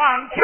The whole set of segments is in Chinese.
王强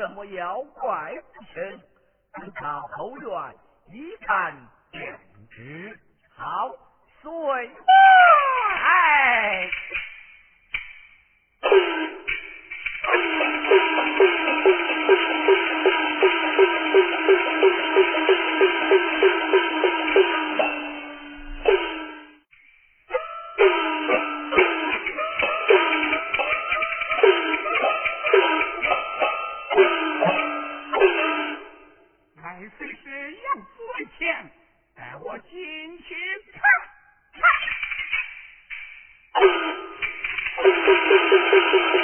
什么妖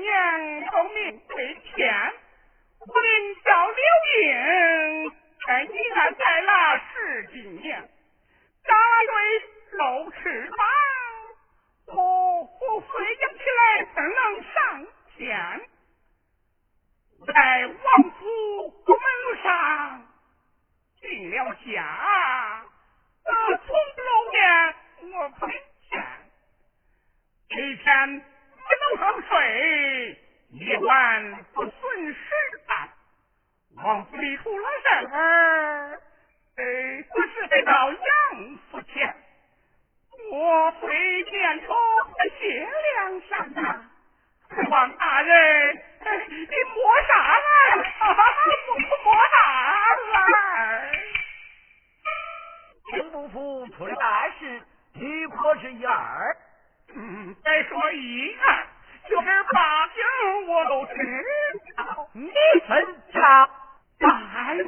年高明为天，我林叫刘英，看你看在那十几年，打雷露翅膀，我呼飞扬起来，怎能上天？在王府门上进了家，我，从不露面，我不见，这天。刘恒飞，你还不损失俺？王府里出了事儿，哎，不是得到杨府钱？我回见出谢梁山呐，王大人，你摸啥来？不摸啥来？刘不府出了大事，你可是一二，嗯，再说一二。就是把酒，我都知道，你真大胆呐！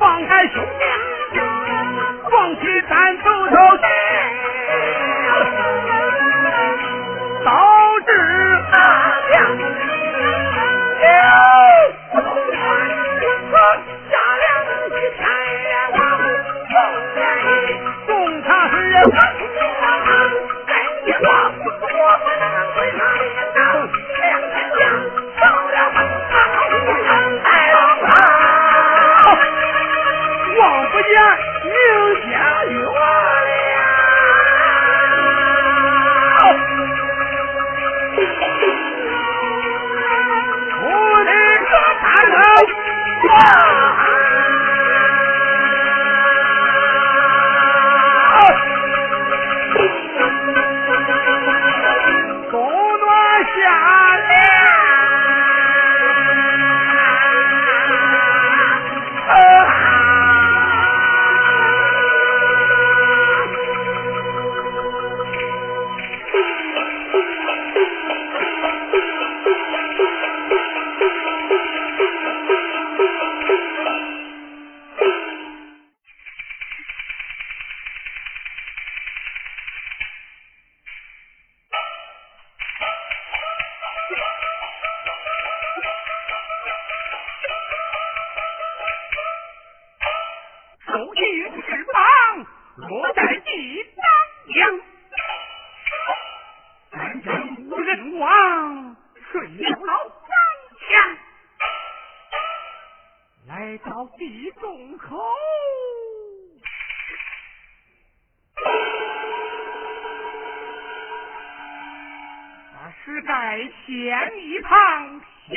放开手 Woo! 抖起翅膀，落在地当阳。山中无人往，睡不着，张枪。来到地洞口，把尸盖掀一旁，先。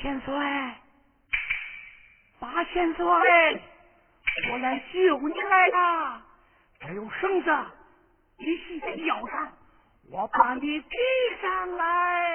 千岁，八千岁，我来救你来了，这有绳子，你系在腰上，我把你提上来。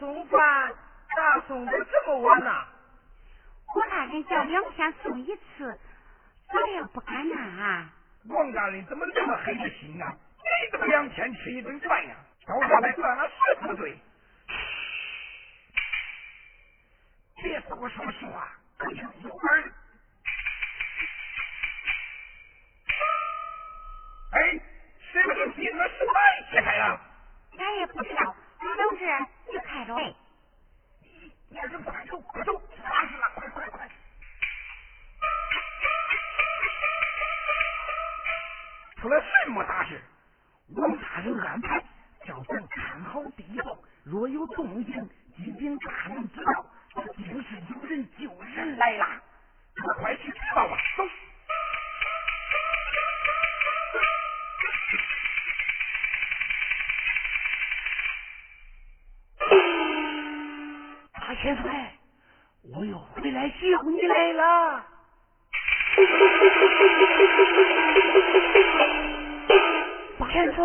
送饭咋送的这么晚呢？我大人叫两天送一次，咱也不敢拿。王大人怎么那么狠的心啊？你怎么两天吃一顿饭呀？找他来算了十次罪。别多说实话，可有耳。哎，谁给你定了是白切开了？俺也不知道，总之就开着。你儿子快走，快走，大事了，快快快！出了什么大事？王大人安排，叫咱看好地方，若有动静，即禀大人知道。这定是有人救人来了，快去知道吧，走。大千岁，我又回来救你来了。大千岁，